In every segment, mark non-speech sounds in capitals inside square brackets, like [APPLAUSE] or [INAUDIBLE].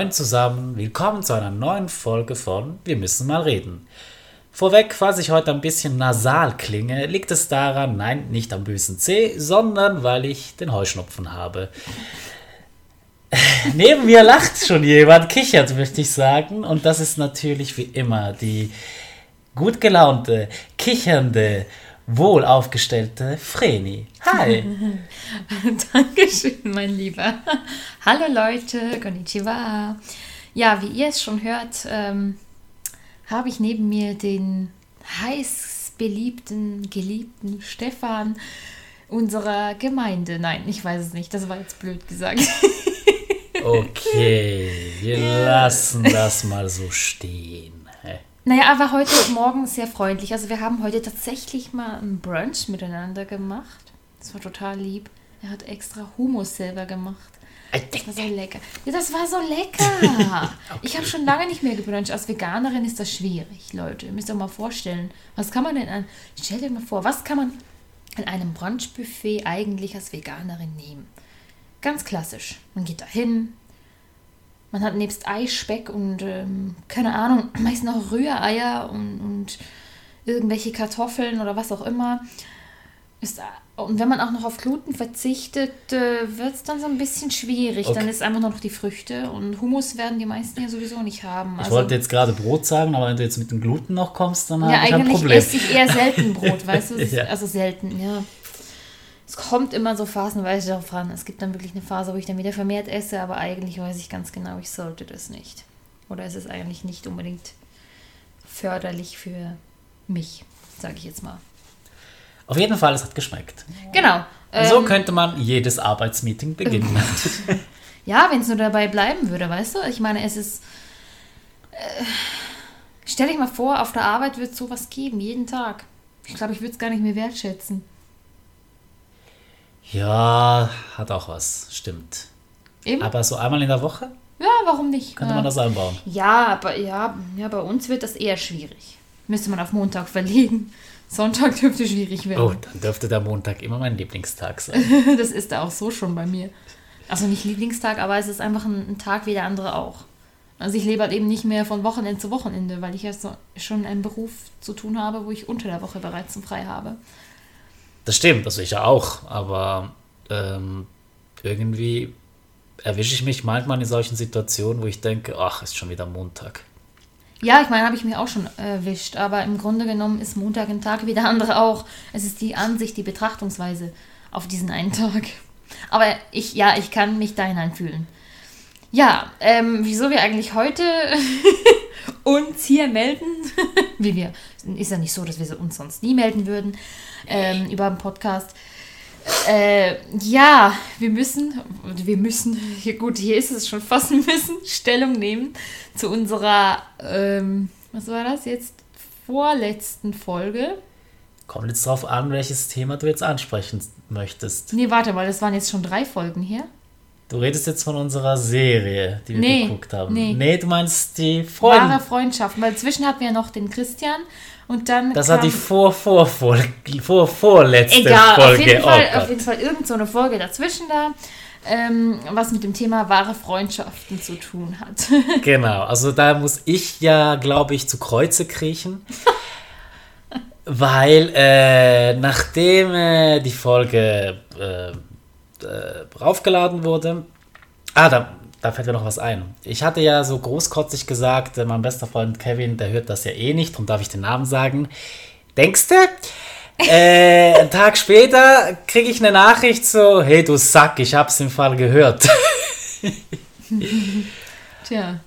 Moin zusammen, willkommen zu einer neuen Folge von Wir müssen mal reden. Vorweg, falls ich heute ein bisschen nasal klinge, liegt es daran, nein, nicht am bösen C, sondern weil ich den Heuschnupfen habe. [LAUGHS] Neben mir lacht schon jemand, kichert, möchte ich sagen. Und das ist natürlich wie immer die gut gelaunte, kichernde, wohlaufgestellte Vreni. Hi! [LAUGHS] Dankeschön, mein Lieber. Hallo Leute, konnichiwa. Ja, wie ihr es schon hört, ähm, habe ich neben mir den heiß beliebten, geliebten Stefan unserer Gemeinde. Nein, ich weiß es nicht, das war jetzt blöd gesagt. Okay, wir lassen das mal so stehen. Naja, er war heute Morgen sehr freundlich. Also wir haben heute tatsächlich mal ein Brunch miteinander gemacht. Das war total lieb. Er hat extra Hummus selber gemacht. Das war so lecker. Ja, das war so lecker. [LAUGHS] Ich habe schon lange nicht mehr gebruncht. Als Veganerin ist das schwierig, Leute. Ihr müsst euch mal vorstellen. Was kann man denn an... Stellt euch mal vor, was kann man in einem Brunchbuffet eigentlich als Veganerin nehmen? Ganz klassisch. Man geht da hin, man hat nebst Eispeck und ähm, keine Ahnung, [CLEARS THROAT] meist noch Rühreier und, und irgendwelche Kartoffeln oder was auch immer. Ist, und wenn man auch noch auf Gluten verzichtet, äh, wird es dann so ein bisschen schwierig. Okay. Dann ist einfach nur noch die Früchte und Hummus werden die meisten ja sowieso nicht haben. Also, ich wollte jetzt gerade Brot sagen, aber wenn du jetzt mit dem Gluten noch kommst, dann ja, habe ich ein Problem. Ja, eigentlich esse ich eher selten Brot, weißt du? [LAUGHS] ja. Also selten, ja es kommt immer so phasenweise darauf an. Es gibt dann wirklich eine Phase, wo ich dann wieder vermehrt esse, aber eigentlich weiß ich ganz genau, ich sollte das nicht. Oder es ist eigentlich nicht unbedingt förderlich für mich, sage ich jetzt mal. Auf jeden Fall, es hat geschmeckt. Genau. Ähm, so könnte man jedes Arbeitsmeeting beginnen. [LAUGHS] ja, wenn es nur dabei bleiben würde, weißt du? Ich meine, es ist. Äh, stell dich mal vor, auf der Arbeit wird es sowas geben, jeden Tag. Ich glaube, ich würde es gar nicht mehr wertschätzen. Ja, hat auch was, stimmt. Eben. Aber so einmal in der Woche? Ja, warum nicht? Könnte man das einbauen? Ja, aber ja, ja, bei uns wird das eher schwierig. Müsste man auf Montag verlegen. [LAUGHS] Sonntag dürfte schwierig werden. Oh, dann dürfte der Montag immer mein Lieblingstag sein. [LAUGHS] das ist auch so schon bei mir. Also nicht Lieblingstag, aber es ist einfach ein, ein, Tag wie der andere auch. Also ich lebe halt eben nicht mehr von Wochenende zu Wochenende, weil ich ja so schon einen Beruf zu tun habe, wo ich unter der Woche bereits frei habe. Das stimmt, also ich ja auch, aber ähm, irgendwie erwische ich mich manchmal in solchen Situationen, wo ich denke, ach, ist schon wieder Montag. Ja, ich meine, habe ich mir auch schon erwischt, aber im Grunde genommen ist Montag ein Tag wie der andere auch. Es ist die Ansicht, die Betrachtungsweise auf diesen einen Tag. Aber ich, ja, ich kann mich da hineinfühlen. Ja, ähm, wieso wir eigentlich heute [LAUGHS] uns hier melden, [LAUGHS] wie wir, ist ja nicht so, dass wir uns sonst nie melden würden, ähm, über einen Podcast. Äh, ja, wir müssen, wir müssen, hier gut, hier ist es schon fast, wir müssen Stellung nehmen zu unserer, ähm, was war das jetzt, vorletzten Folge. Kommt jetzt drauf an, welches Thema du jetzt ansprechen möchtest. Nee, warte mal, das waren jetzt schon drei Folgen hier. Du redest jetzt von unserer Serie, die wir nee, geguckt haben. Nee. nee, du meinst die Freunde. Wahre Freundschaft, weil zwischen hatten wir ja noch den Christian und dann. Das war die vor, vor, vor, vor, vorletzte Egal, Folge. Auf jeden, Fall, oh auf jeden Fall irgend so eine Folge dazwischen da. Ähm, was mit dem Thema wahre Freundschaften zu tun hat. [LAUGHS] genau, also da muss ich ja, glaube ich, zu Kreuze kriechen. [LAUGHS] weil äh, nachdem äh, die Folge äh, äh, raufgeladen wurde. Ah, da, da fällt mir noch was ein. Ich hatte ja so großkotzig gesagt, äh, mein bester Freund Kevin, der hört das ja eh nicht, darum darf ich den Namen sagen. Denkst du? äh, einen Tag später kriege ich eine Nachricht so, hey du Sack, ich hab's im Fall gehört. [LAUGHS] Tja,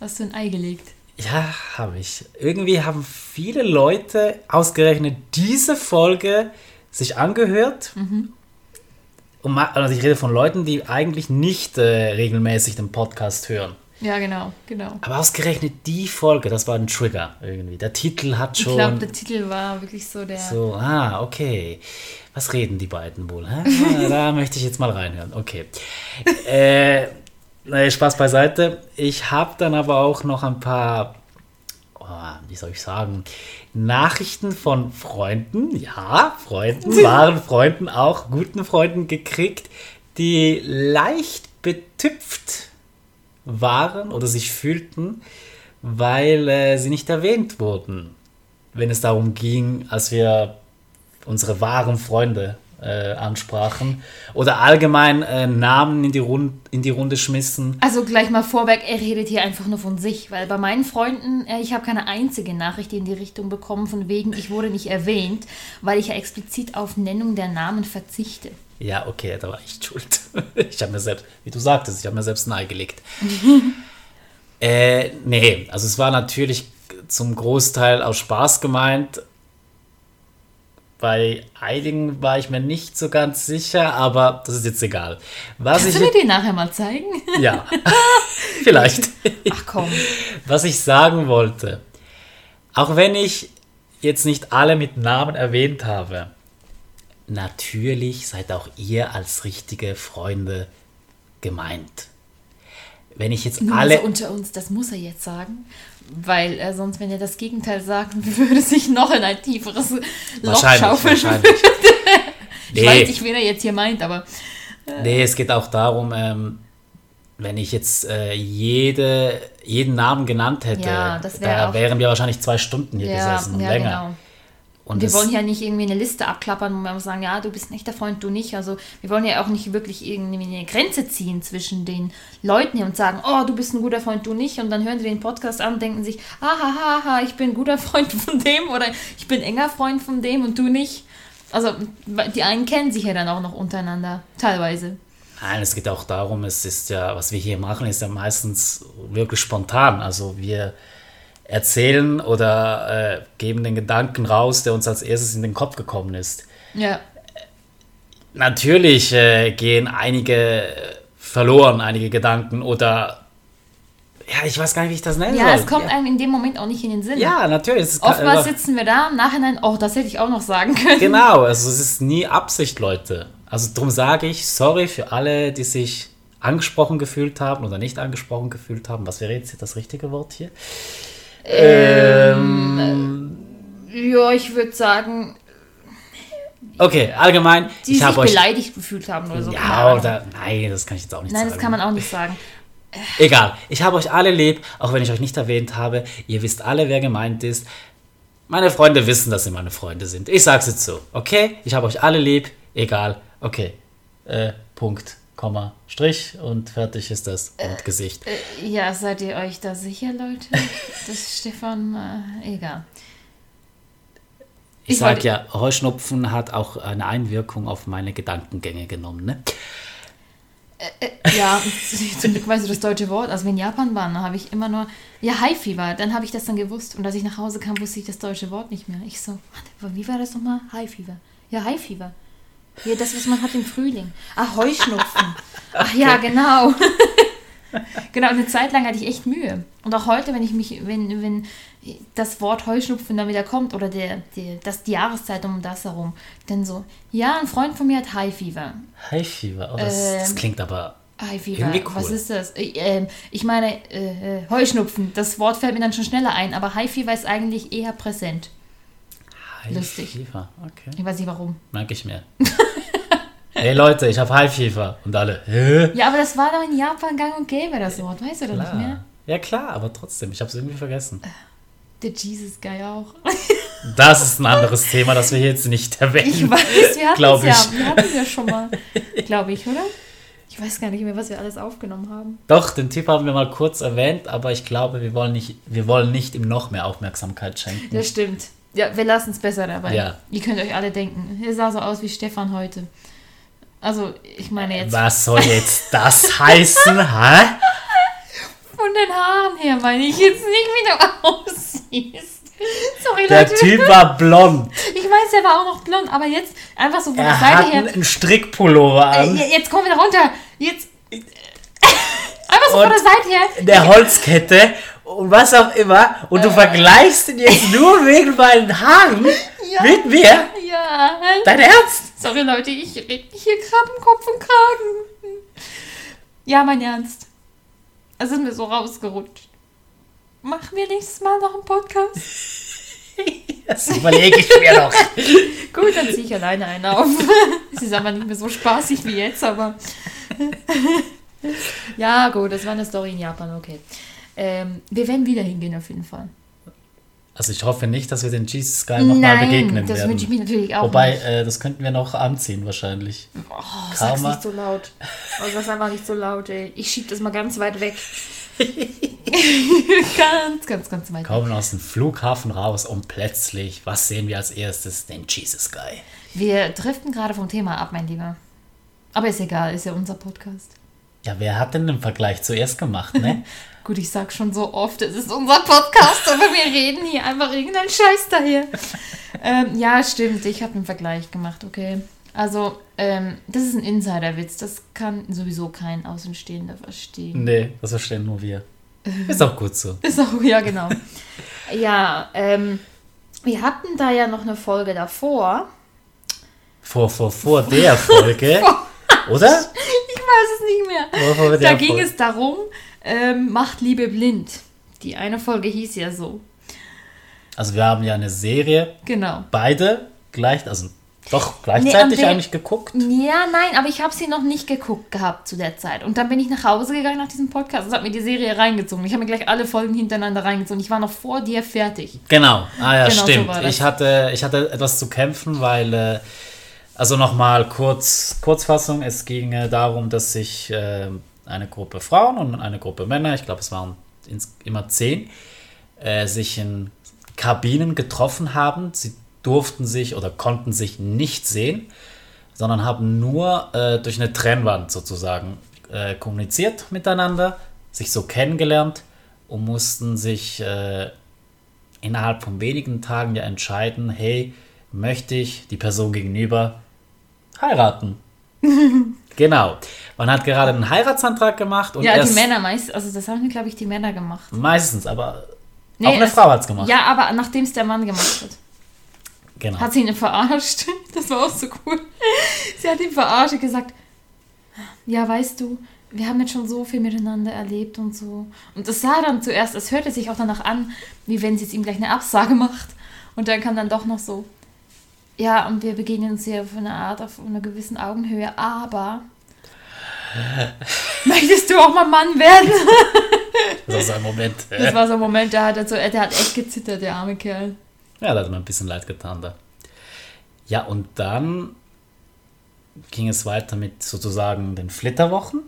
hast du ein Ei gelegt? Ja, habe ich. Irgendwie haben viele Leute ausgerechnet diese Folge sich angehört mhm. Und also ich rede von Leuten, die eigentlich nicht äh, regelmäßig den Podcast hören. Ja, genau, genau. Aber ausgerechnet die Folge, das war ein Trigger irgendwie. Der Titel hat schon. Ich glaube, der Titel war wirklich so der. So, ah, okay. Was reden die beiden wohl? Hä? da [LAUGHS] möchte ich jetzt mal reinhören. Okay. äh, Spaß beiseite. Ich habe dann aber auch noch ein paar wie soll ich sagen, Nachrichten von Freunden, ja, Freunden, [LAUGHS] wahren Freunden, auch guten Freunden gekriegt, die leicht betüpft waren oder sich fühlten, weil äh, sie nicht erwähnt wurden, wenn es darum ging, als wir unsere wahren Freunde äh, ansprachen oder allgemein äh, Namen in die, Rund in die Runde schmissen. Also gleich mal vorweg, er redet hier einfach nur von sich, weil bei meinen Freunden, äh, ich habe keine einzige Nachricht in die Richtung bekommen, von wegen, ich wurde nicht erwähnt, weil ich ja explizit auf Nennung der Namen verzichte. Ja, okay, da war ich [LAUGHS] schuld. Ich habe mir selbst, wie du sagtest, ich habe mir selbst nahegelegt. [LAUGHS] äh, nee, also es war natürlich zum Großteil aus Spaß gemeint. Bei einigen war ich mir nicht so ganz sicher, aber das ist jetzt egal. Was Kannst ich, du mir die nachher mal zeigen? Ja, [LAUGHS] vielleicht. Ach komm. Was ich sagen wollte, auch wenn ich jetzt nicht alle mit Namen erwähnt habe, natürlich seid auch ihr als richtige Freunde gemeint. Wenn ich jetzt Nur alle. Also unter uns, das muss er jetzt sagen. Weil äh, sonst, wenn er das Gegenteil sagt, [LAUGHS] würde sich noch in ein tieferes Loch schaufeln. [LAUGHS] ich nee. weiß nicht, wen er jetzt hier meint, aber. Äh. Nee, es geht auch darum, ähm, wenn ich jetzt äh, jede, jeden Namen genannt hätte, ja, da wären wir wahrscheinlich zwei Stunden hier ja, gesessen, ja, länger. Genau. Und wir wollen ja nicht irgendwie eine Liste abklappern, wo wir sagen, ja, du bist ein echter Freund, du nicht. Also wir wollen ja auch nicht wirklich irgendwie eine Grenze ziehen zwischen den Leuten hier und sagen, oh, du bist ein guter Freund, du nicht. Und dann hören sie den Podcast an und denken sich, aha, aha, ich bin ein guter Freund von dem oder ich bin enger Freund von dem und du nicht. Also die einen kennen sich ja dann auch noch untereinander, teilweise. Nein, es geht auch darum, es ist ja, was wir hier machen, ist ja meistens wirklich spontan. Also wir erzählen oder äh, geben den Gedanken raus, der uns als erstes in den Kopf gekommen ist. Ja. Natürlich äh, gehen einige verloren, einige Gedanken oder ja, ich weiß gar nicht, wie ich das nennen ja, soll. Ja, es kommt ja. einem in dem Moment auch nicht in den Sinn. Ja, natürlich. Oftmals sitzen wir da im Nachhinein, oh, das hätte ich auch noch sagen können. Genau, also es ist nie Absicht, Leute. Also darum sage ich, sorry für alle, die sich angesprochen gefühlt haben oder nicht angesprochen gefühlt haben. Was wäre jetzt das richtige Wort hier? Ähm, ja, ich würde sagen. Okay, allgemein. Die sich beleidigt gefühlt haben oder so. Ja, oder. Nein, das kann ich jetzt auch nicht nein, sagen. Nein, das kann man auch nicht sagen. [LAUGHS] Egal. Ich habe euch alle lieb, auch wenn ich euch nicht erwähnt habe. Ihr wisst alle, wer gemeint ist. Meine Freunde wissen, dass sie meine Freunde sind. Ich sag's jetzt so. Okay? Ich habe euch alle lieb. Egal. Okay. Äh, Punkt. Komma, Strich und fertig ist das äh, und Gesicht. Äh, ja, seid ihr euch da sicher, Leute? [LAUGHS] dass Stefan, äh, egal. Ich, ich sag ja, Heuschnupfen hat auch eine Einwirkung auf meine Gedankengänge genommen, ne? Äh, äh, ja, [LAUGHS] zum Glück weißt du das deutsche Wort. Als wir in Japan waren, habe ich immer nur, ja, High Fever. Dann habe ich das dann gewusst. Und als ich nach Hause kam, wusste ich das deutsche Wort nicht mehr. Ich so, wie war das nochmal? High Fever. Ja, High Fever. Ja, das, was man hat im Frühling. Ach, Heuschnupfen. [LAUGHS] Ach ja, genau. [LAUGHS] [LAUGHS] genau, eine Zeit lang hatte ich echt Mühe. Und auch heute, wenn ich mich, wenn, wenn das Wort Heuschnupfen dann wieder kommt oder der, der, das, die Jahreszeit um das herum, dann so, ja, ein Freund von mir hat High Fever. High Fever, oh, das, ähm, das klingt aber High Fever, cool. was ist das? Ich, äh, ich meine, äh, äh, Heuschnupfen, das Wort fällt mir dann schon schneller ein, aber High Fever ist eigentlich eher präsent. High Lustig. Fever, okay. Ich weiß nicht warum. Merke ich mir. Hey Leute, ich habe High Fever. Und alle, hä? Ja, aber das war doch in Japan gang und gäbe, das Wort. Weißt du doch nicht mehr? Ja, klar, aber trotzdem, ich habe es irgendwie vergessen. Der Jesus Guy auch. [LAUGHS] Das ist ein anderes Thema, das wir jetzt nicht erwähnen. Ich weiß, wir hatten es ja, wir hatten ja schon mal, glaube ich, oder? Ich weiß gar nicht mehr, was wir alles aufgenommen haben. Doch, den Typ haben wir mal kurz erwähnt, aber ich glaube, wir wollen nicht, wir wollen nicht ihm noch mehr Aufmerksamkeit schenken. Das stimmt. Ja, wir lassen es besser dabei. Ja. Ihr könnt euch alle denken, er sah so aus wie Stefan heute. Also, ich meine jetzt. Was soll jetzt das heißen, [LAUGHS] hä? Von den Haaren her meine ich jetzt nicht, wie du [LAUGHS] aussiehst. Sorry, der Leute. Typ war blond. Ich weiß, der war auch noch blond, aber jetzt einfach so von er der Seite hat her. einen Strickpullover an. Äh, jetzt kommen wir da runter. Jetzt. Einfach so von der Seite her. Der Holzkette und was auch immer. Und du Äh. vergleichst ihn jetzt nur wegen meinen Haaren [LAUGHS] Ja. mit mir? Ja. Dein Ernst? Sorry, Leute, ich rede mich hier gerade im Kopf und Kragen. Ja, mein Ernst. Es ist mir so rausgerutscht. Machen wir nächstes Mal noch einen Podcast? [LAUGHS] Das überlege ich mir noch. [LAUGHS] Gut, dann ziehe ich alleine einen auf. Es ist aber nicht mehr so spaßig wie jetzt, aber. Ja, gut, das war eine Story in Japan, okay. Ähm, wir werden wieder hingehen auf jeden Fall. Also ich hoffe nicht, dass wir den Jesus Sky nochmal begegnen das werden. wünsche ich mir natürlich auch. Wobei, äh, das könnten wir noch anziehen wahrscheinlich. Oh, sag's Karma. nicht so laut. Oh, sag's einfach nicht so laut, ey. Ich schieb das mal ganz weit weg. [LAUGHS] ganz, ganz, ganz weit weg. Kommen aus dem Flughafen raus und plötzlich, was sehen wir als erstes? Den Jesus Sky. Wir driften gerade vom Thema ab, mein Lieber. Aber ist egal, ist ja unser Podcast. Ja, wer hat denn den Vergleich zuerst gemacht, ne? [LAUGHS] Gut, ich sag schon so oft, es ist unser Podcast, aber wir reden hier einfach irgendeinen Scheiß daher. ähm, ja, stimmt, ich habe einen Vergleich gemacht, okay. Also, ähm, das ist ein Insiderwitz, das kann sowieso kein Außenstehender verstehen. nee, das verstehen nur wir. Ist auch gut so. [LAUGHS] Ist auch, ja, genau. ja, ähm, wir hatten da ja noch eine Folge davor. Vor, vor, vor der Folge, [LAUGHS] oder? Weiß es nicht mehr. Da ging es darum, ähm, macht Liebe blind. Die eine Folge hieß ja so. Also wir haben ja eine Serie, Genau. beide gleich, also doch Nee, gleichzeitig wen- eigentlich geguckt. Ja, nein, aber ich habe sie noch nicht geguckt gehabt zu der Zeit. Und dann bin ich nach Hause gegangen nach diesem Podcast und habe mir die Serie reingezogen. Ich habe mir gleich alle Folgen hintereinander reingezogen. Ich war noch vor dir fertig. Genau, ah ja, Genau, so stimmt. das. ich, hatte, ich hatte etwas zu kämpfen, weil, äh, also nochmal kurz, Kurzfassung, es ging darum, dass sich äh, eine Gruppe Frauen und eine Gruppe Männer, ich glaube es waren ins, immer zehn, äh, sich in Kabinen getroffen haben. Sie durften sich oder konnten sich nicht sehen, sondern haben nur äh, durch eine Trennwand sozusagen äh, kommuniziert miteinander, sich so kennengelernt und mussten sich äh, innerhalb von wenigen Tagen ja entscheiden, hey, möchte ich die Person gegenüber heiraten? [LAUGHS] genau. Man hat gerade einen Heiratsantrag gemacht und Ja, die Männer meist, also das haben, glaube ich, die Männer gemacht. meistens, aber Nee, auch eine es- Frau hat es gemacht. Ja, aber nachdem es der Mann gemacht hat. genau. Hat sie ihn verarscht. [LAUGHS] Das war auch so cool. Sie hat ihn verarscht und gesagt, ja, weißt du, wir haben jetzt schon so viel miteinander erlebt und so. Und das sah dann zuerst, es hörte sich auch danach an, wie wenn sie es ihm gleich eine Absage macht. Und dann kam dann doch noch so, ja, und wir begegnen uns hier auf eine Art, auf einer gewissen Augenhöhe, aber [LAUGHS] möchtest du auch mal Mann werden? [LAUGHS] Das ist ein Moment. Das war so ein Moment, da hat so, der hat echt gezittert, der arme Kerl. Ja, da hat mir ein bisschen leid getan da. Ja, und dann ging es weiter mit sozusagen den Flitterwochen.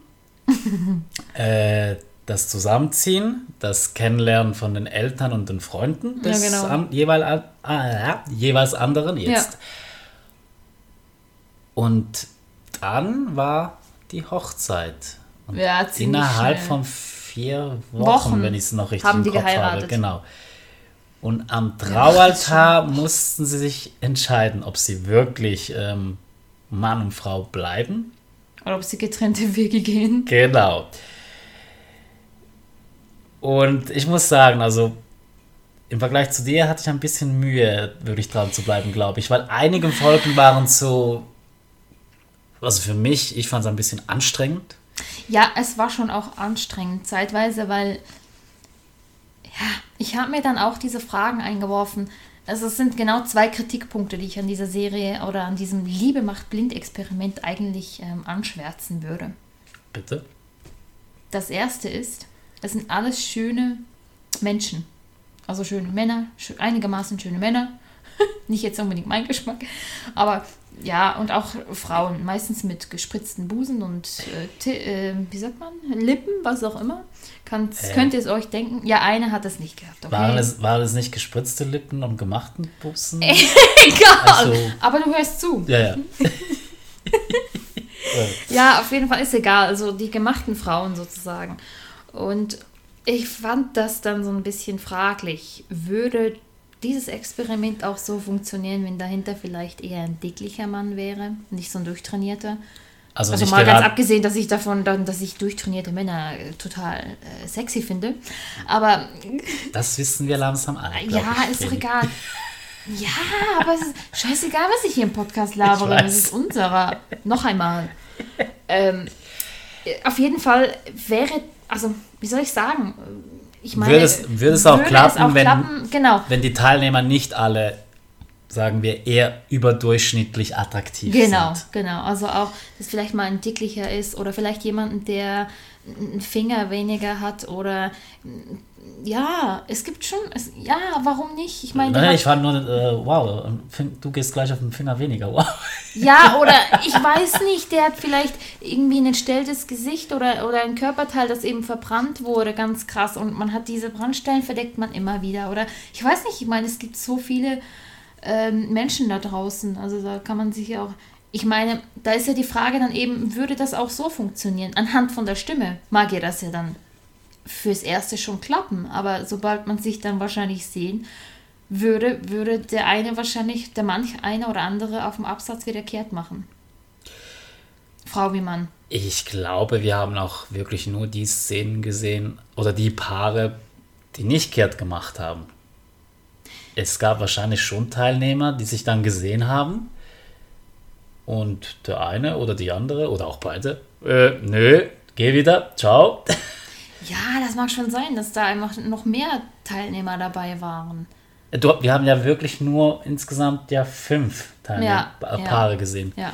[LAUGHS] äh, das Zusammenziehen, das Kennenlernen von den Eltern und den Freunden Ja, des genau. an, jeweil, ah, ja, jeweils anderen jetzt. Und dann war die Hochzeit. Und Ja, innerhalb schnell. von vier Wochen, Wochen wenn ich es noch richtig haben im Kopf habe. geheiratet. Genau. Und am Traualtar mussten sie sich entscheiden, ob sie wirklich ähm, Mann und Frau bleiben. Oder ob sie getrennte Wege gehen. Genau. Und ich muss sagen, also im Vergleich zu dir hatte ich ein bisschen Mühe, wirklich dran zu bleiben, glaube ich, weil einige Folgen waren so, also für mich, ich fand es ein bisschen anstrengend. Ja, es war schon auch anstrengend zeitweise, weil ja, ich habe mir dann auch diese Fragen eingeworfen. Also es sind genau zwei Kritikpunkte, die ich an dieser Serie oder an diesem Liebe macht blind Experiment eigentlich ähm, anschwärzen würde. Bitte? Das erste ist, es sind alles schöne Menschen. Also schöne Männer, einigermaßen schöne Männer. [LAUGHS] Nicht jetzt unbedingt mein Geschmack, aber ja, und auch Frauen, meistens mit gespritzten Busen und äh, äh, wie sagt man, Lippen, was auch immer. Kann's, Äh. Könnt ihr es euch denken? Ja, eine hat es nicht gehabt, okay? Waren, es, waren es nicht gespritzte Lippen und gemachten Busen? [LAUGHS] Egal, Also- aber du hörst zu. Ja, ja. [LAUGHS] Ja, auf jeden Fall ist egal. Also die gemachten Frauen sozusagen. Und ich fand das dann so ein bisschen fraglich. Würde dieses Experiment auch so funktionieren, wenn dahinter vielleicht eher ein dicklicher Mann wäre, nicht so ein durchtrainierter? Also, Also mal ganz abgesehen, dass ich davon dann, dass ich durchtrainierte Männer äh, total äh, sexy finde. Aber [LAUGHS] Das wissen wir langsam alle. ja, ich, ist doch egal. [LAUGHS] Ja, aber es ist scheißegal, was ich hier im Podcast labere. Das weiß. ist unserer. Noch einmal. Ähm, auf jeden Fall wäre, also, wie soll ich sagen? Ich meine, Würde es- würde es auch klappen, wenn- klappen? Genau. Wenn die Teilnehmer nicht alle sagen wir, eher überdurchschnittlich attraktiv genau, sind. Genau, genau. Also auch, dass vielleicht mal ein dicklicher ist oder vielleicht jemanden, der einen Finger weniger hat oder ja, es gibt schon, es, ja, warum nicht? Ich meine, Nein, ich fand nur, äh, wow, du gehst gleich auf den Finger weniger, wow. Ja, oder ich weiß nicht, der hat vielleicht irgendwie ein entstelltes Gesicht oder, oder ein Körperteil, das eben verbrannt wurde, ganz krass. Und man hat diese Brandstellen, verdeckt man immer wieder. Oder ich weiß nicht, ich meine, es gibt so viele ähm, Menschen da draußen. Also da kann man sich ja auch. Ich meine, da ist ja die Frage dann eben, würde das auch so funktionieren? Anhand von der Stimme mag ja das ja dann fürs Erste schon klappen, aber sobald man sich dann wahrscheinlich sehen würde, würde der eine wahrscheinlich, der manch eine oder andere auf dem Absatz wieder kehrt machen. Frau wie Mann. Ich glaube, wir haben auch wirklich nur die Szenen gesehen oder die Paare, die nicht kehrt gemacht haben. Es gab wahrscheinlich schon Teilnehmer, die sich dann gesehen haben und der eine oder die andere oder auch beide, äh, nö, geh wieder, ciao. [LAUGHS] Ja, das mag schon sein, dass da einfach noch mehr Teilnehmer dabei waren. Du, wir haben ja wirklich nur insgesamt ja fünf Teilnehmer, Ja, äh, ja. Paare gesehen Ja,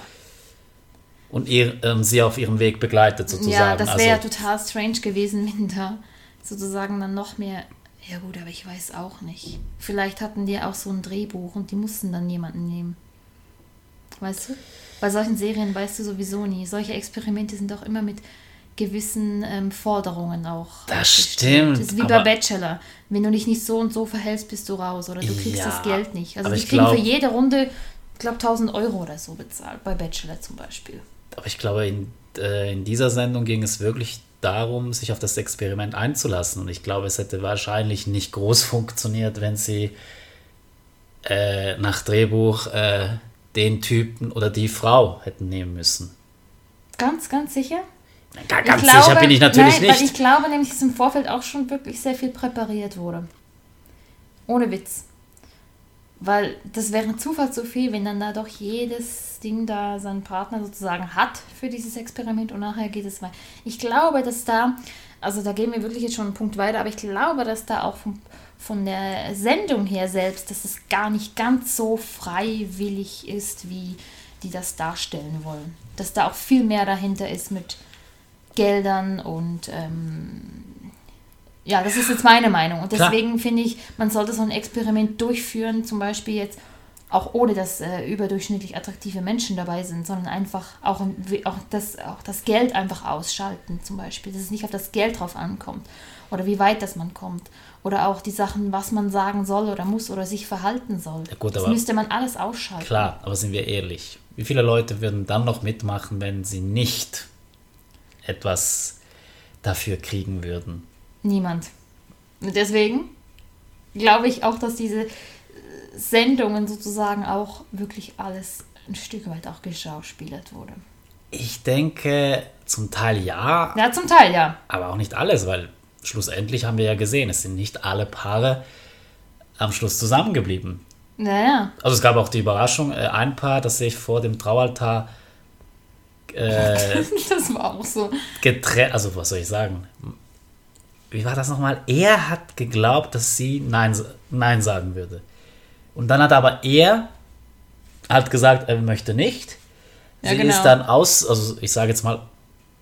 und ihr, ähm, sie auf ihrem Weg begleitet sozusagen. ja das wäre ja also, total strange gewesen, [LAUGHS] wenn da sozusagen dann noch mehr. Ja, gut, aber ich weiß auch nicht. Vielleicht hatten die auch so ein Drehbuch und die mussten dann jemanden nehmen. Weißt du? Bei solchen Serien weißt du sowieso nie. Solche Experimente sind auch immer mit gewissen ähm, Forderungen auch. Das stimmt, Das ist wie bei Bachelor. Wenn du dich nicht so und so verhältst, bist du raus oder du kriegst Ja, das Geld nicht. Also die ich kriegen glaub- für jede Runde, ich glaube, 1000 Euro oder so bezahlt. Bei Bachelor zum Beispiel. aber ich glaube, in, äh, in dieser Sendung ging es wirklich darum, sich auf das Experiment einzulassen. Und ich glaube, es hätte wahrscheinlich nicht groß [LAUGHS] funktioniert, wenn sie äh, nach Drehbuch äh, den Typen oder die Frau hätten nehmen müssen. Ganz, ganz sicher? Ga- Ganz Ich glaube- sicher bin ich natürlich nein, nicht. Weil ich glaube nämlich, dass im Vorfeld auch schon wirklich sehr viel präpariert wurde. Ohne Witz. Weil das wäre ein Zufall zu viel, wenn dann da doch jedes Ding da seinen Partner sozusagen hat für dieses Experiment und nachher geht es weiter. Ich glaube, dass da, also da gehen wir wirklich jetzt schon einen Punkt weiter, aber ich glaube, dass da auch vom, von der Sendung her selbst, dass es gar nicht ganz so freiwillig ist, wie die das darstellen wollen. Dass da auch viel mehr dahinter ist mit Geldern und ähm, ja, das ist jetzt meine Meinung. Und Klar. deswegen finde ich, man sollte so ein Experiment durchführen, zum Beispiel jetzt auch ohne, dass äh, überdurchschnittlich attraktive Menschen dabei sind, sondern einfach auch, auch, das, auch das Geld einfach ausschalten, zum Beispiel, dass es nicht auf das Geld drauf ankommt oder wie weit das man kommt oder auch die Sachen, was man sagen soll oder muss oder sich verhalten soll. Ja, gut, das müsste man alles ausschalten. Klar, aber sind wir ehrlich. Wie viele Leute würden dann noch mitmachen, wenn sie nicht etwas dafür kriegen würden? Niemand. Und deswegen glaube ich auch, dass diese Sendungen sozusagen auch wirklich alles ein Stück weit auch geschauspielert wurde. Ich denke zum Teil ja, Ja, zum Teil ja. aber auch nicht alles, weil schlussendlich haben wir ja gesehen, es sind nicht alle Paare am Schluss zusammengeblieben. Naja. Also es gab auch die Überraschung, äh, ein Paar, das sich vor dem Traualtar äh, [LAUGHS] Das war auch so. getrennt, also was soll ich sagen? Wie war das nochmal? Er hat geglaubt, dass sie Nein, Nein sagen würde. Und dann hat aber er hat gesagt, er möchte nicht. Ja, sie genau. ist dann aus, also ich sage jetzt mal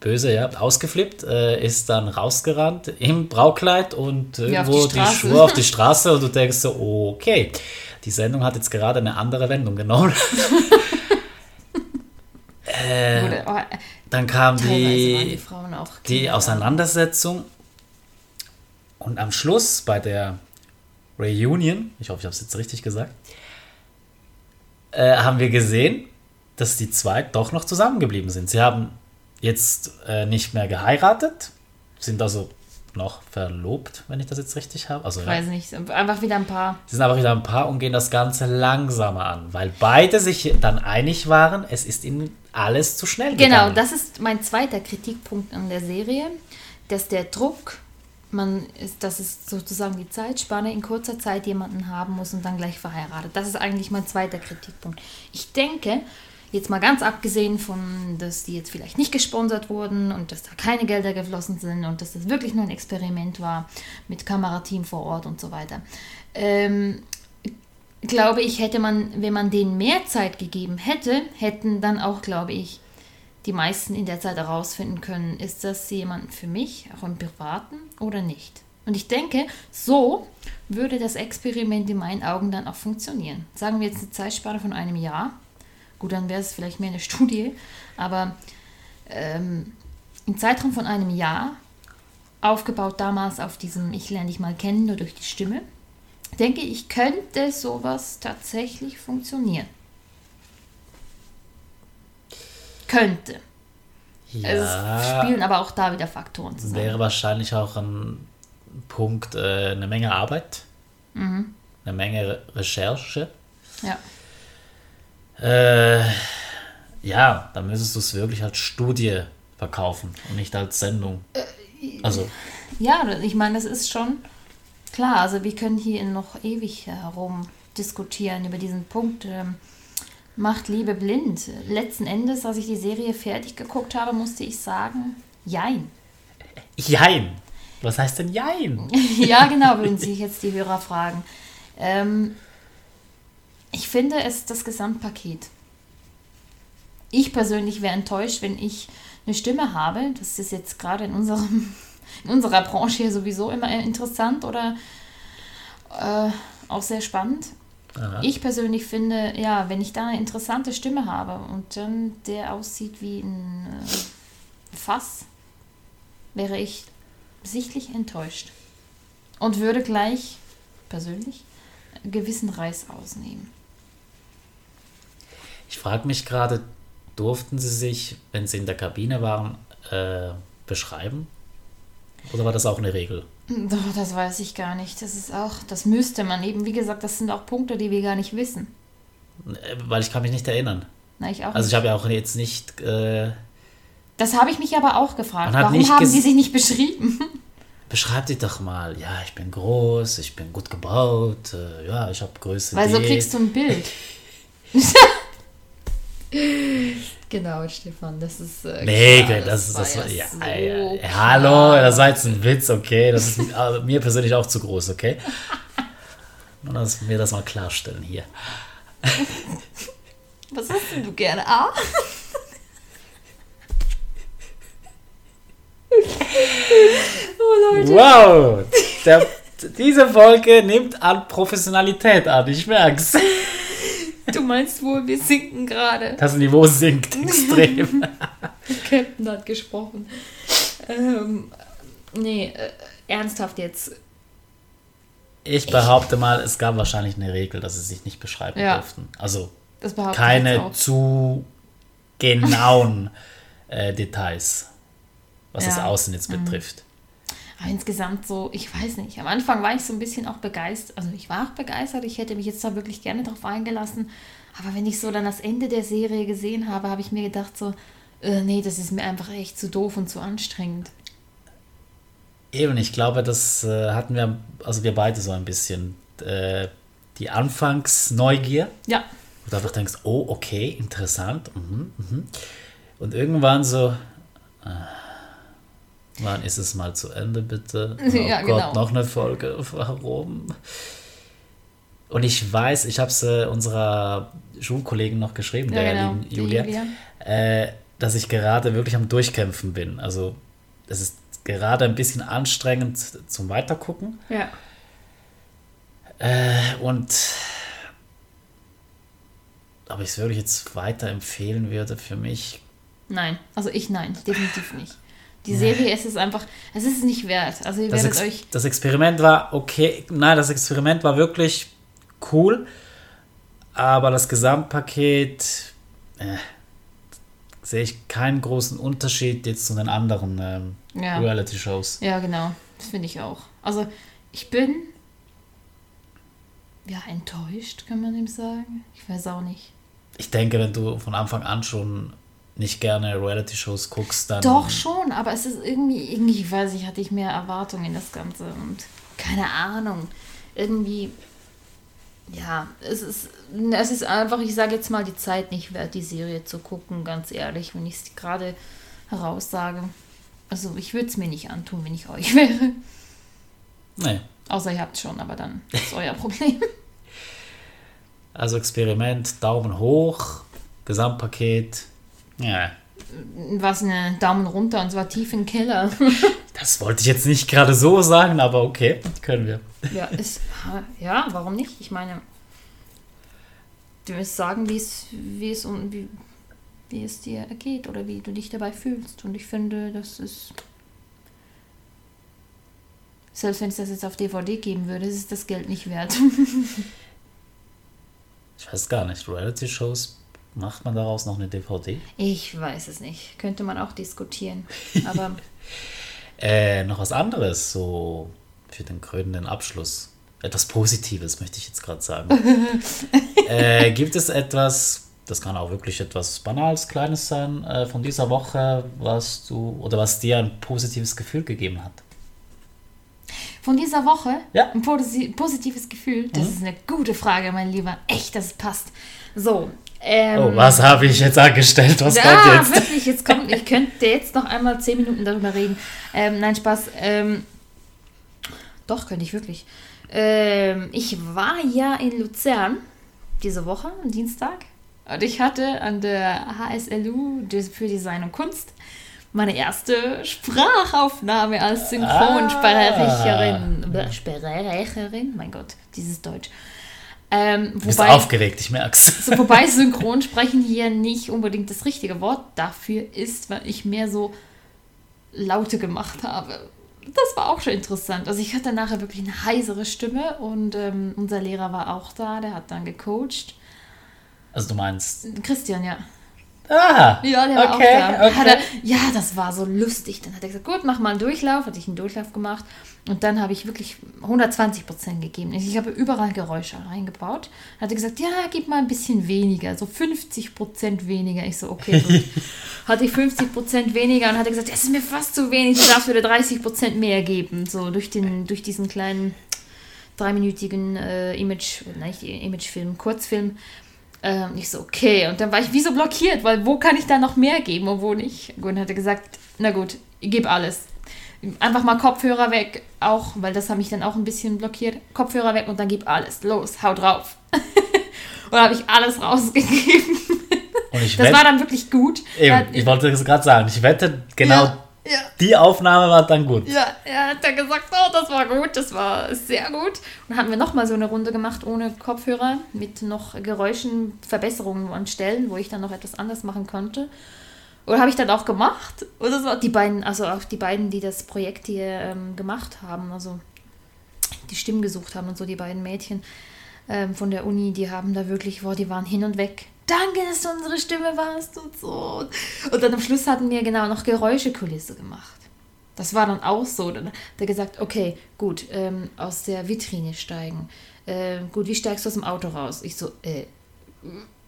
böse, ja, ausgeflippt, äh, ist dann rausgerannt im Braukleid und die irgendwo die, Straße. Schuhe auf die Straße und du denkst so, okay, die Sendung hat jetzt gerade eine andere Wendung genommen. [LAUGHS] äh, Wurde, oh, dann kam die die, die. Auseinandersetzung und am Schluss bei der Reunion, ich hoffe, ich habe es jetzt richtig gesagt, äh, haben wir gesehen, dass die zwei doch noch zusammengeblieben sind. Sie haben jetzt äh, nicht mehr geheiratet, sind also noch verlobt, wenn ich das jetzt richtig habe. Also Ich ja, weiß nicht, einfach wieder ein paar. sie sind aber wieder ein Paar und gehen das Ganze langsamer an, weil beide sich dann einig waren, es ist ihnen alles zu schnell Genau, gegangen. das ist mein zweiter Kritikpunkt an der Serie, dass der Druck, man ist, dass es sozusagen die Zeitspanne in kurzer Zeit jemanden haben muss und dann gleich verheiratet. Das ist eigentlich mein zweiter Kritikpunkt. Ich denke, jetzt mal ganz abgesehen von, dass die jetzt vielleicht nicht gesponsert wurden und dass da keine Gelder geflossen sind und dass das wirklich nur ein Experiment war mit Kamerateam vor Ort und so weiter. Ähm, glaube ich, hätte man, wenn man denen mehr Zeit gegeben hätte, hätten dann auch, glaube ich, die meisten in der Zeit herausfinden können, ist das jemand für mich, auch im Privaten oder nicht. Und ich denke, so würde das Experiment in meinen Augen dann auch funktionieren. Sagen wir jetzt eine Zeitspanne von einem Jahr. Gut, dann wäre es vielleicht mehr eine [LAUGHS] Studie, aber ähm, im Zeitraum von einem Jahr, aufgebaut damals auf diesem Ich lerne dich mal kennen, nur durch die Stimme, denke ich, könnte sowas tatsächlich funktionieren. Könnte. Ja, Es spielen aber auch da wieder Faktoren zusammen. wäre wahrscheinlich auch ein Punkt, äh, eine Menge Arbeit, Mhm. eine Menge Re Recherche. Ja. Äh, ja, dann müsstest du es wirklich als Studie verkaufen und nicht als Sendung. Also, ja, ich meine, das ist schon klar. Also wir können hier noch ewig herum diskutieren über diesen Punkt. Ähm, macht Liebe blind. Letzten Endes, als ich die Serie fertig geguckt habe, musste ich sagen, jein. Jein. Was heißt denn Jein? [LAUGHS] ja, genau, würden [LAUGHS] sich jetzt die Hörer fragen. Ähm, ich finde es das Gesamtpaket. Ich persönlich wäre enttäuscht, wenn ich eine Stimme habe. Das ist jetzt gerade in, unserem, in unserer Branche hier sowieso immer interessant oder äh, auch sehr spannend. Aha. Ich persönlich finde, ja, wenn ich da eine interessante Stimme habe und dann der aussieht wie ein äh, Fass, wäre ich sichtlich enttäuscht. Und würde gleich, persönlich, gewissen Reiß ausnehmen. Ich frage mich gerade, durften sie sich, wenn sie in der Kabine waren, äh, beschreiben? Oder war das auch eine Regel? Doch, das weiß ich gar nicht. Das ist auch, das müsste man eben, wie gesagt, das sind auch Punkte, die wir gar nicht wissen. Äh, Weil ich kann mich nicht erinnern. Na, ich auch Also nicht. ich habe ja auch jetzt nicht... Äh, Das habe ich mich aber auch gefragt. Warum haben die sich nicht beschrieben? [LAUGHS] beschreib dich doch mal. Ja, ich bin groß, ich bin gut gebaut, äh, ja, ich habe Größe Weil so D. kriegst du ein Bild. [LAUGHS] [LAUGHS] genau, Stefan, das ist. Äh, Nee, klar, das, ist war das ja, so ja, ja. Hallo, das war jetzt ein Witz, okay? Das ist äh, mir persönlich auch zu groß, okay? Nur, dass wir das mal klarstellen hier. Was isst denn du gerne? Ah? oh Leute. Wow! Der, diese Folge nimmt an Professionalität an, ich merk's. Du meinst wohl, wir sinken gerade. Das Niveau sinkt [LAUGHS] extrem. Captain hat gesprochen. Ähm, nee, äh, ernsthaft jetzt. Ich behaupte mal, es gab wahrscheinlich eine Regel, dass sie sich nicht beschreiben Ja. durften. Also Das ich keine zu genauen äh, Details, was das Ja. Mhm. Außen jetzt betrifft. Aber insgesamt so, ich weiß nicht. Am Anfang war ich so ein bisschen auch begeistert. Also ich war auch begeistert. Ich hätte mich jetzt da wirklich gerne drauf eingelassen. Aber wenn ich so dann das Ende der Serie gesehen habe, habe ich mir gedacht so, äh, nee, das ist mir einfach echt zu doof und zu anstrengend. Eben, ich glaube, das äh, hatten wir, also wir beide so ein bisschen, äh, die Anfangsneugier, Ja, wo du einfach denkst, oh, okay, interessant. Mhm, mhm. Und irgendwann so, äh, wann ist es mal zu Ende, bitte? [LAUGHS] Oh Ja, Gott, genau. noch eine Folge, warum? Und ich weiß, ich habe es äh, unserer Schulkollegin noch geschrieben, ja der genau. lieben Die Julia, Äh, dass ich gerade wirklich am Durchkämpfen bin. Also es ist gerade ein bisschen anstrengend zum Weitergucken. Ja. Äh, und ob ich es wirklich jetzt weiterempfehlen würde für mich. Nein, also ich nein, definitiv nicht. Die Serie es ist einfach, es ist es nicht wert. Also ihr Das, werdet euch, das Experiment war okay. Nein, das Experiment war wirklich cool. Aber das Gesamtpaket äh, sehe ich keinen großen Unterschied jetzt zu den anderen ähm, Ja. Reality-Shows. ja genau, das finde ich auch. Also ich bin, ja, enttäuscht, kann man dem sagen. Ich weiß auch nicht. Ich denke, wenn du von Anfang an schon nicht gerne Reality-Shows guckst, dann. Doch schon, aber es ist irgendwie, irgendwie, ich weiß nicht, hatte ich mehr Erwartungen in das Ganze und keine Ahnung. Irgendwie, ja, es ist, es ist einfach, ich sage jetzt mal, die Zeit nicht wert, die Serie zu gucken, ganz ehrlich, wenn ich es gerade heraussage. Also ich würde es mir nicht antun, wenn ich euch [LAUGHS] wäre. Nee. Außer ihr habt schon, aber dann ist euer [LAUGHS] Problem. Also Experiment, Daumen hoch, Gesamtpaket. Ja. Was eine Daumen runter und zwar tief im Keller. [LAUGHS] Das wollte ich jetzt nicht gerade so sagen, aber okay, können wir. ja, ist, ja, warum nicht? Ich meine, du wirst sagen, wie es, wie es wie, wie es dir geht oder wie du dich dabei fühlst. Und ich finde, das ist. Selbst wenn es das jetzt auf DVD geben würde, ist es das Geld nicht wert. [LAUGHS] Ich weiß gar nicht, Reality-Shows, macht man daraus noch eine DVD? Ich weiß es nicht. Könnte man auch diskutieren. [LAUGHS] Aber Äh, noch was anderes, so für den krönenden Abschluss. Etwas Positives, möchte ich jetzt gerade sagen. [LAUGHS] äh, gibt es etwas, das kann auch wirklich etwas Banales, Kleines sein, äh, von dieser Woche, was du oder was dir ein positives Gefühl gegeben hat? von dieser Woche Ja. ein posi positives Gefühl. Das ist eine gute Frage, mein Lieber. Echt, das passt. So. Ähm, Oh, was habe ich jetzt angestellt? Was ja, kommt jetzt? wirklich, jetzt kommt, ich könnte jetzt noch einmal zehn Minuten darüber reden. Ähm, nein, Spaß. Ähm, doch, könnte ich wirklich. Ähm, ich war ja in Luzern diese Woche, am Dienstag. Und ich hatte an der HSLU für Design und Kunst meine erste Sprachaufnahme als Synchronsprecherin. Ah. Sprecherin, mein Gott, dieses Deutsch. Ähm, Du bist wobei, aufgeregt, ich merk's. so, wobei [LAUGHS] Synchronsprechen hier nicht unbedingt das richtige Wort dafür ist, weil ich mehr so Laute gemacht habe. Das war auch schon interessant. Also ich hatte nachher wirklich eine heisere Stimme und ähm, unser Lehrer war auch da, der hat dann gecoacht. Also du meinst. Christian, ja. Ah! Ja, der war okay, auch da. okay. Er, ja, das war so lustig. Dann hat er gesagt, gut, mach mal einen Durchlauf. Hatte ich einen Durchlauf gemacht. Und dann habe ich wirklich 120 Prozent gegeben. Ich habe überall Geräusche reingebaut. Hat er gesagt, ja, gib mal ein bisschen weniger. So 50 Prozent weniger. Ich so, okay, gut. [LAUGHS] hatte ich 50 Prozent weniger und hat er gesagt, das ist mir fast zu wenig. Du darfst wieder 30 Prozent mehr geben. So durch, den, durch diesen kleinen dreiminütigen äh, Image, nein, nicht Imagefilm, Kurzfilm. Ähm, ich so, okay. Und dann war ich wie so blockiert, weil wo kann ich da noch mehr geben und wo nicht? Und hat er gesagt, na gut, gib alles. Einfach mal Kopfhörer weg, auch, weil das hat mich dann auch ein bisschen blockiert. Kopfhörer weg und dann gib alles. Los, hau drauf. [LAUGHS] und habe ich alles rausgegeben. [LAUGHS] Und ich Das wette, war dann wirklich gut. eben, ich wollte es gerade sagen, ich wette, genau Ja, ja. die Aufnahme war dann gut. Ja, er hat dann gesagt, oh, das war gut, das war sehr gut. Und dann hatten wir nochmal so eine Runde gemacht ohne Kopfhörer, mit noch Geräuschen, Verbesserungen an Stellen, wo ich dann noch etwas anders machen konnte. Und habe ich dann auch gemacht. Und das war die beiden, also auch die beiden, die das Projekt hier ähm, gemacht haben, also die Stimmen gesucht haben und so, die beiden Mädchen ähm, von der Uni, die haben da wirklich, boah, die waren hin und weg. Danke, dass du unsere Stimme warst und so. Und dann am Schluss hatten wir genau noch Geräuschekulisse gemacht. Das war dann auch so. Dann hat er gesagt, okay, gut, ähm, aus der Vitrine steigen. Ähm, gut, wie steigst du aus dem Auto raus? Ich so, äh,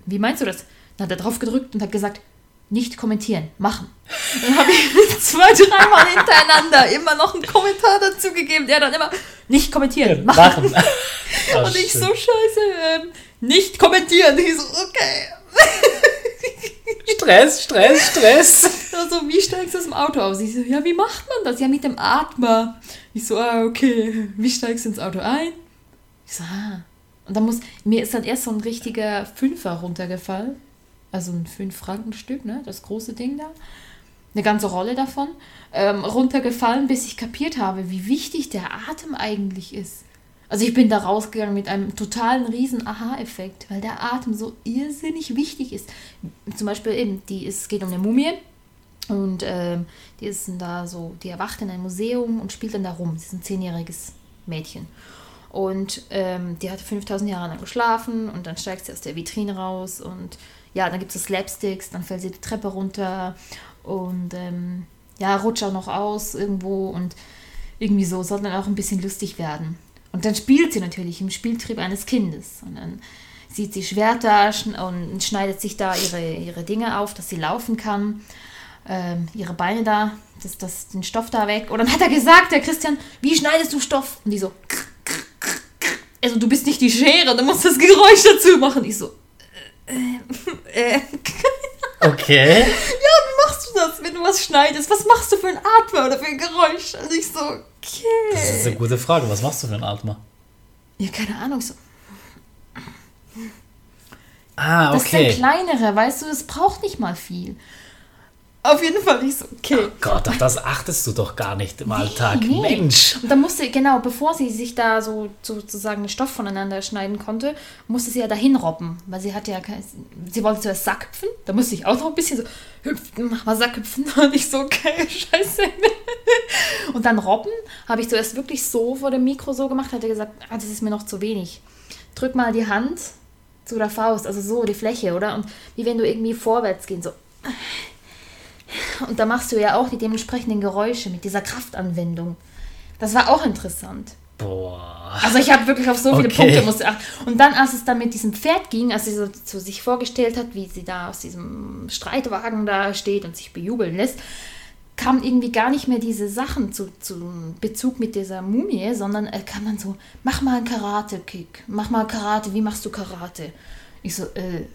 wie meinst du das? Dann hat er drauf gedrückt und hat gesagt, nicht kommentieren, machen. Dann habe ich [LAUGHS] zwei, dreimal hintereinander immer noch einen Kommentar dazu gegeben, der dann immer, nicht kommentieren, machen. Machen. Oh, [LAUGHS] Und ich so, scheiße, ähm, nicht kommentieren. Ich so, okay. Stress, Stress, Stress. [LAUGHS] Also, wie steigst du aus dem Auto aus? Ich so, ja, wie macht man das? Ja, mit dem Atmer. Ich so, ah, okay. Wie steigst du ins Auto ein? Ich so, ah. Und dann muss, mir ist dann erst so ein richtiger Fünfer runtergefallen. Also ein Fünf-Franken-Stück, ne? Das große Ding da. Eine ganze Rolle davon. Ähm, runtergefallen, bis ich kapiert habe, wie wichtig der Atem eigentlich ist. Also ich bin da rausgegangen mit einem totalen riesen Aha-Effekt, weil der Atem so irrsinnig wichtig ist. Zum Beispiel eben, die, es geht um eine Mumie und ähm, die ist da so, die erwacht in einem Museum und spielt dann da rum. Sie ist ein zehnjähriges Mädchen. Und ähm, die hat 5000 Jahre lang geschlafen und dann steigt sie aus der Vitrine raus und ja, dann gibt es Slapsticks, dann fällt sie die Treppe runter und ähm, ja, rutscht auch noch aus irgendwo und irgendwie so soll dann auch ein bisschen lustig werden. Und dann spielt sie natürlich im Spieltrieb eines Kindes. Und dann sieht sie Schwerter und schneidet sich da ihre, ihre Dinge auf, dass sie laufen kann. Ähm, ihre Beine da, das, das, den Stoff da weg. Und dann hat er gesagt, der Christian, wie schneidest du Stoff? Und die so, also du bist nicht die Schere, du musst das Geräusch dazu machen. Ich so, äh, [LAUGHS] äh, Okay. ja, wie machst du das, wenn du was schneidest? Was machst du für ein Atmer oder für ein Geräusch? Und ich so, okay. Das ist eine gute Frage. Was machst du für ein Atmer? Ja, keine Ahnung, so. Ah, Das okay. ist der kleinere, weißt du, das braucht nicht mal viel. Auf jeden Fall nicht so, okay. Oh Gott, auf das achtest du doch gar nicht im Alltag. nee. Mensch. Und dann musste, genau, bevor sie sich da so sozusagen den Stoff voneinander schneiden konnte, musste sie ja dahin robben, weil sie hatte ja kein, sie wollte zuerst Sackhüpfen, da musste ich auch noch ein bisschen so hüpfen, mach mal Sackhüpfen, [LAUGHS] und ich so, okay, scheiße. Und dann robben habe ich zuerst wirklich so vor dem Mikro so gemacht, hat er gesagt, ah, das ist mir noch zu wenig. Drück mal die Hand zu der Faust, also so die Fläche, oder? Und wie wenn du irgendwie vorwärts gehen, so. Und da machst du ja auch die dementsprechenden Geräusche mit dieser Kraftanwendung. Das war auch interessant. Boah. Also ich habe wirklich auf so viele Okay. Punkte musste achten. Und dann, als es dann mit diesem Pferd ging, als sie so, so sich vorgestellt hat, wie sie da aus diesem Streitwagen da steht und sich bejubeln lässt, kam irgendwie gar nicht mehr diese Sachen zu, zu Bezug mit dieser Mumie, sondern äh, kam dann so, mach mal einen Karate-Kick, mach mal Karate, wie machst du Karate? Ich so, äh,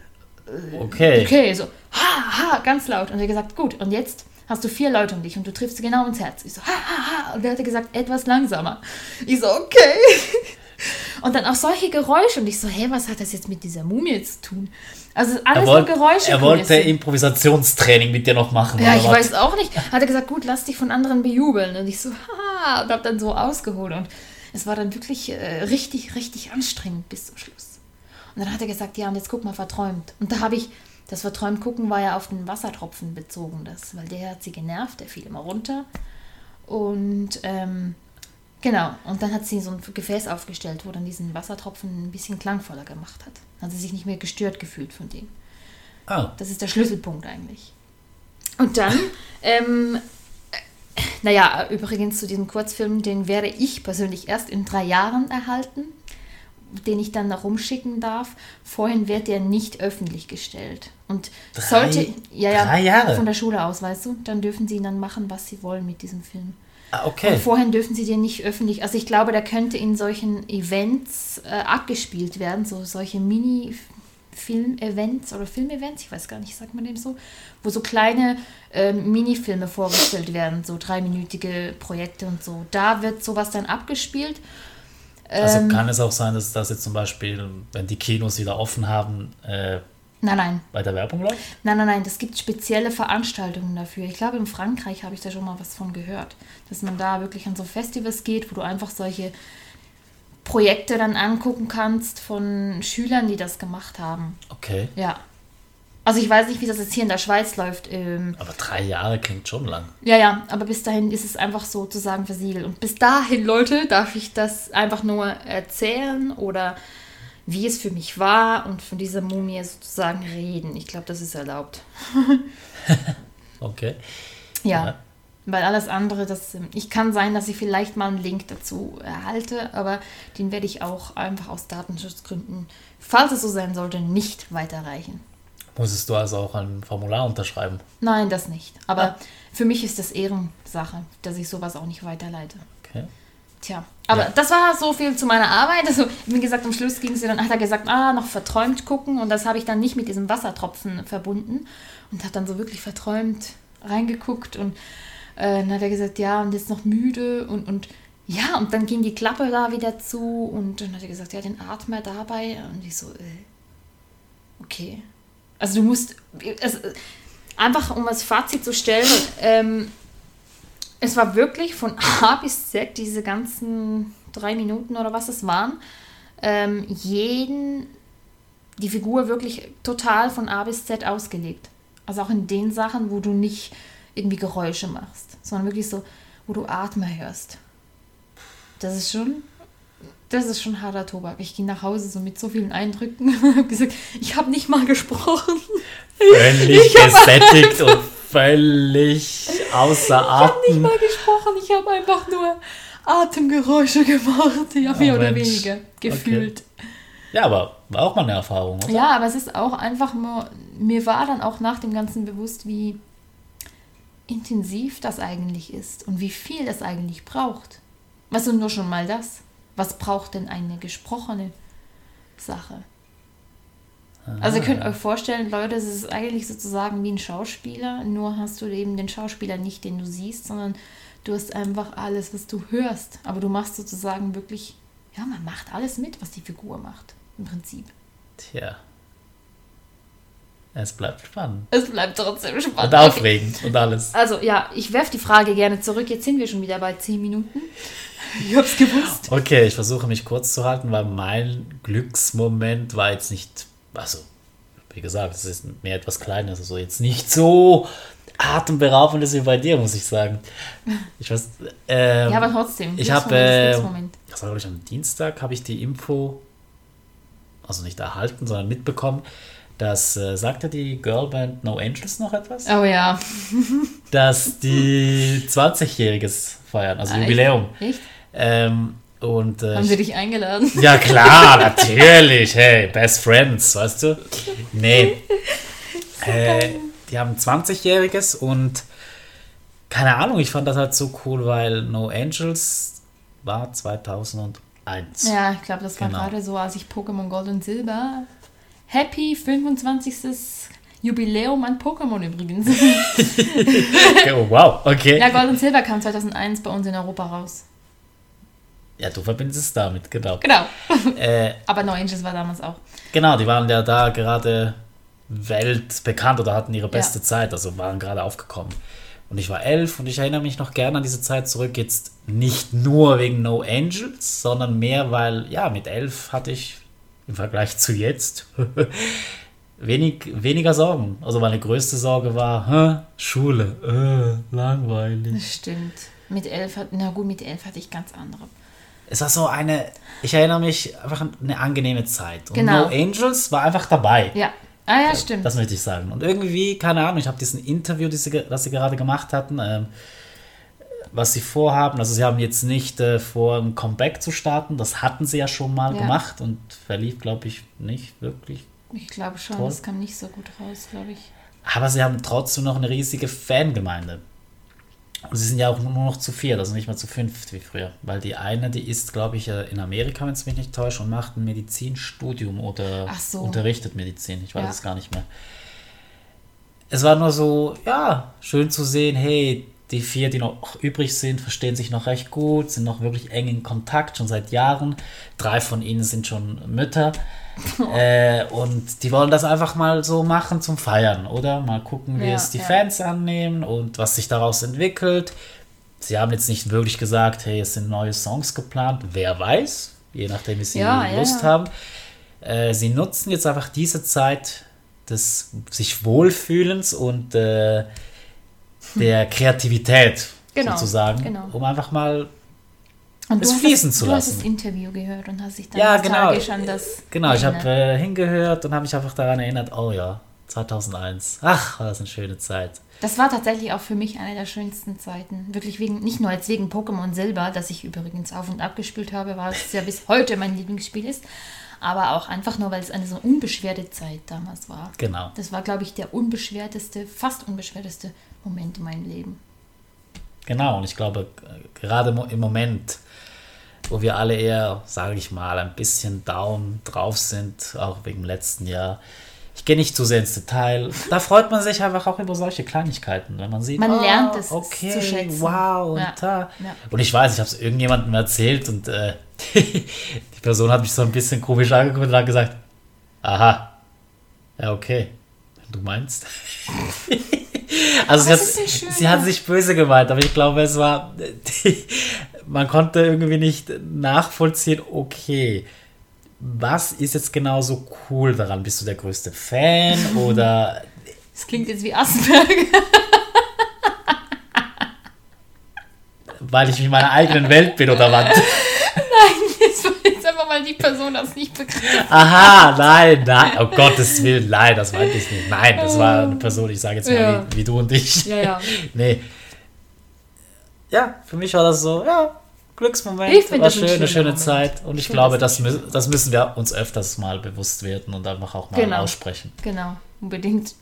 Okay. Okay, so, ha, ha, ganz laut. Und er hat gesagt, gut, und jetzt hast du vier Leute um dich und du triffst sie genau ins Herz. Ich so, ha, ha, ha. Und er hatte gesagt, etwas langsamer. Ich so, okay. [LAUGHS] Und dann auch solche Geräusche. Und ich so, hä, was hat das jetzt mit dieser Mumie zu tun? Also alles wollt, nur Geräusche. er wollte. Improvisationstraining mit dir noch machen. Ja, ich was? weiß auch nicht. Hat er gesagt, gut, lass dich von anderen bejubeln. Und ich so, ha, und hab dann so ausgeholt. Und es war dann wirklich äh, richtig, richtig anstrengend bis zum Schluss. Und dann hat er gesagt, ja, und jetzt guck mal, verträumt. Und da habe ich, das verträumt gucken war ja auf den Wassertropfen bezogen, das, weil der hat sie genervt, der fiel immer runter. Und ähm, genau, und dann hat sie so ein Gefäß aufgestellt, wo dann diesen Wassertropfen ein bisschen klangvoller gemacht hat. Hat sie sich nicht mehr gestört gefühlt von dem. Ah, Das ist der Schlüsselpunkt eigentlich. Und dann, [LAUGHS] ähm, äh, naja, übrigens zu diesem Kurzfilm, den werde ich persönlich erst in drei Jahren erhalten, den ich dann noch rumschicken darf. Vorhin wird der nicht öffentlich gestellt. Und Drei- sollte, ja, ja, Jahre? von der Schule aus, weißt du, dann dürfen sie dann machen, was sie wollen mit diesem Film. ah okay. Und vorhin dürfen sie den nicht öffentlich, also ich glaube, der könnte in solchen Events äh, abgespielt werden, so solche Mini-Film-Events oder Film-Events, ich weiß gar nicht, sagt man dem so, wo so kleine ähm, Minifilme vorgestellt werden, so dreiminütige Projekte und so. Da wird sowas dann abgespielt. Also Ähm, kann es auch sein, dass das jetzt zum Beispiel, wenn die Kinos wieder offen haben, äh, Nein, nein, bei der Werbung läuft? nein, nein, nein, das gibt spezielle Veranstaltungen dafür. Ich glaube, in Frankreich habe ich da schon mal was von gehört, dass man da wirklich an so Festivals geht, wo du einfach solche Projekte dann angucken kannst von Schülern, die das gemacht haben. Okay. Ja. Also ich weiß nicht, wie das jetzt hier in der Schweiz läuft. Ähm, Aber drei Jahre klingt schon lang. ja, ja, aber bis dahin ist es einfach sozusagen versiegelt. Und bis dahin, Leute, darf ich das einfach nur erzählen oder wie es für mich war und von dieser Mumie sozusagen reden. Ich glaube, das ist erlaubt. [LAUGHS] Okay. Ja. Ja. Weil alles andere, das ähm, ich kann sein, dass ich vielleicht mal einen Link dazu erhalte, aber den werde ich auch einfach aus Datenschutzgründen, falls es so sein sollte, nicht weiterreichen. Musstest du also auch ein Formular unterschreiben? Nein, das nicht. Aber Ah. für mich ist das Ehrensache, dass ich sowas auch nicht weiterleite. Okay. Tja, aber Ja. das war so viel zu meiner Arbeit. Also, wie gesagt, am Schluss ging es dann, hat er gesagt, ah, noch verträumt gucken. Und das habe ich dann nicht mit diesem Wassertropfen verbunden. Und hat dann so wirklich verträumt reingeguckt. Und äh, dann hat er gesagt, ja, und jetzt noch müde. Und, und ja, und dann ging die Klappe da wieder zu. Und dann hat er gesagt, ja, den Atmer dabei. Und ich so, äh, okay. Also du musst, es, einfach um das Fazit zu stellen, ähm, es war wirklich von [LAUGHS] A bis Z, diese ganzen drei Minuten oder was es waren, ähm, jeden, die Figur wirklich total von A bis Z ausgelegt. Also auch in den Sachen, wo du nicht irgendwie Geräusche machst, sondern wirklich so, wo du Atme hörst. Das ist schon, das ist schon harter Tobak. Ich ging nach Hause so mit so vielen Eindrücken [LAUGHS] und habe gesagt, ich habe nicht mal gesprochen. Völlig gesättigt und völlig außer Ich habe nicht Atem. mal gesprochen, ich habe einfach nur Atemgeräusche gemacht. Ja, mehr Oh, oder Mensch. weniger gefühlt. Ja, aber war auch mal eine Erfahrung, oder? Ja, aber es ist auch einfach nur, mir war dann auch nach dem Ganzen bewusst, wie intensiv das eigentlich ist und wie viel das eigentlich braucht. Was und nur schon mal das. Was braucht denn eine gesprochene Sache? Also ihr könnt euch vorstellen, Leute, es ist eigentlich sozusagen wie ein Schauspieler, nur hast du eben den Schauspieler nicht, den du siehst, sondern du hast einfach alles, was du hörst. Aber du machst sozusagen wirklich, ja, man macht alles mit, was die Figur macht, im Prinzip. Tja. Es bleibt spannend. Es bleibt trotzdem spannend. Und aufregend okay. und alles. Also ja, ich werfe die Frage gerne zurück. Jetzt sind wir schon wieder bei 10 Minuten. Ich hab's gewusst. Okay, ich versuche mich kurz zu halten, weil mein Glücksmoment war jetzt nicht, also wie gesagt, es ist mehr etwas Kleines, also jetzt nicht so atemberaubend ist wie bei dir, muss ich sagen. Ich weiß, ähm, ja, aber trotzdem. Ich habe, äh, das war glaube ich am Dienstag, habe ich die Info, also nicht erhalten, sondern mitbekommen, dass, äh, sagt ja die Girlband No Angels noch etwas? Oh ja. dass die 20-Jähriges feiern, also ah, Jubiläum. Echt? Ähm, und, äh, Haben sie dich eingeladen? Ja, klar, natürlich. Hey, Best Friends, weißt du? Nee. [LAUGHS] Äh, die haben 20-Jähriges und keine Ahnung, ich fand das halt so cool, weil No Angels war 2001. Ja, ich glaube, das war genau. gerade so, als ich Pokémon Gold und Silber. Happy 25. Jubiläum an Pokémon übrigens. [LAUGHS] oh, wow, okay. Ja, Gold und Silber kam 2001 bei uns in Europa raus. Ja, du verbindest es damit, genau. Genau. Äh, [LAUGHS] Aber No Angels war damals auch. Genau, die waren ja da gerade weltbekannt oder hatten ihre beste ja. Zeit, also waren gerade aufgekommen. Und ich war elf und ich erinnere mich noch gerne an diese Zeit zurück. Jetzt nicht nur wegen No Angels, sondern mehr, weil, ja, mit elf hatte ich im Vergleich zu jetzt [LAUGHS] wenig, weniger Sorgen. Also meine größte Sorge war? Schule, äh, langweilig. Das stimmt. Mit elf, na gut, mit elf hatte ich ganz andere es war so eine, ich erinnere mich, einfach eine angenehme Zeit. Und genau. No Angels war einfach dabei. Ja. Ah ja, stimmt. Das möchte ich sagen. Und irgendwie, keine Ahnung, ich habe diesen Interview, das sie, das sie gerade gemacht hatten, ähm, was sie vorhaben. Also sie haben jetzt nicht äh, vor, ein Comeback zu starten. Das hatten sie ja schon mal ja. gemacht und verlief, glaube ich, nicht wirklich. Ich glaube schon, toll. das kam nicht so gut raus, glaube ich. Aber sie haben trotzdem noch eine riesige Fangemeinde. Und sie sind ja auch nur noch zu vier, also nicht mehr zu fünf wie früher. Weil die eine, die ist, glaube ich, äh, in Amerika, wenn es mich nicht täuscht, und macht ein Medizinstudium oder so. unterrichtet Medizin. Ich weiß ja. es gar nicht mehr. Es war nur so, ja, schön zu sehen, hey, die vier, die noch übrig sind, verstehen sich noch recht gut, sind noch wirklich eng in Kontakt, schon seit Jahren. Drei von ihnen sind schon Mütter. [LAUGHS] Äh, und die wollen das einfach mal so machen zum Feiern, oder? Mal gucken, wie ja, es die ja. Fans annehmen und was sich daraus entwickelt. Sie haben jetzt nicht wirklich gesagt, hey, es sind neue Songs geplant. Wer weiß, je nachdem, wie sie ja, Lust haben. Äh, sie nutzen jetzt einfach diese Zeit des sich Wohlfühlens und äh, der Kreativität genau, sozusagen, genau. um einfach mal und es fließen das, zu lassen. Du hast das Interview gehört und hast dich dann ja, genau, an das. Genau, ich habe äh, hingehört und habe mich einfach daran erinnert, oh ja, 2001. Ach, war das eine schöne Zeit. Das war tatsächlich auch für mich eine der schönsten Zeiten. Wirklich wegen, nicht nur jetzt wegen Pokémon Silber, das ich übrigens auf und ab gespielt habe, weil es ja bis heute mein Lieblingsspiel ist, aber auch einfach nur, weil es eine so unbeschwerte Zeit damals war. Genau. Das war, glaube ich, der unbeschwerteste, fast unbeschwerteste Moment in meinem Leben. Genau, und ich glaube, gerade im Moment wo wir alle eher, sage ich mal, ein bisschen down drauf sind, auch wegen dem letzten Jahr. Ich gehe nicht zu sehr ins Detail. Da freut man sich einfach auch über solche Kleinigkeiten, wenn man sieht, man oh, lernt es okay, zu schätzen. Wow, und ja. da. Ja. Und ich weiß, ich habe es irgendjemandem erzählt und äh, [LAUGHS] die Person hat mich so ein bisschen komisch angeguckt und hat gesagt, aha, ja okay, wenn du meinst. [LAUGHS] also sie hat, sie hat sich böse gemeint, aber ich glaube, es war die, [LAUGHS] man konnte irgendwie nicht nachvollziehen, okay, was ist jetzt genau so cool daran? Bist du der größte Fan [LAUGHS] oder. Das klingt jetzt wie Asperger. Weil ich in meiner eigenen Welt bin oder was? [LAUGHS] Einfach mal die Person das nicht begriffen. Aha, nein, nein, oh Gottes Willen, nein, das meinte ich nicht. Nein, das war eine Person, ich sage jetzt mal ja. wie, wie, du und ich. Ja, ja. [LAUGHS] nee, ja, für mich war das so, ja, Glücksmoment, ich war schön, eine schöne Moment. Zeit. Und ich, ich glaube, das, das, das, müssen wir uns öfters mal bewusst werden und einfach auch mal genau. aussprechen. Genau, unbedingt.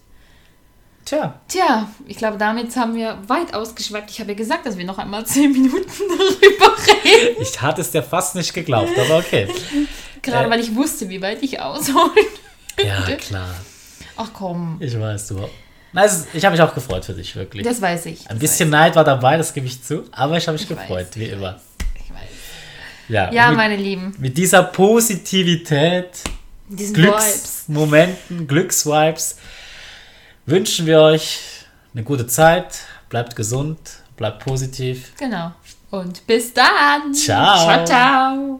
Tja. Tja, ich glaube, damit haben wir weit ausgeschweift. Ich habe ja gesagt, dass wir noch einmal zehn Minuten [LAUGHS] darüber reden. Ich hatte es dir fast nicht geglaubt, aber okay. [LAUGHS] Gerade äh, weil ich wusste, wie weit ich ausholen Ja, klar. Ach komm. Ich weiß, du Nein, ich habe mich auch gefreut für dich, wirklich. Das weiß ich. Ein bisschen. Neid war dabei, das gebe ich zu, aber ich habe mich ich gefreut, weiß, wie immer. Weiß, ich weiß. Ja, ja mit, meine Lieben. Mit dieser Positivität, Glücksmomenten, Glücksvibes, wünschen wir euch eine gute Zeit. Bleibt gesund, bleibt positiv. Genau. Und bis dann. Ciao. Ciao, ciao.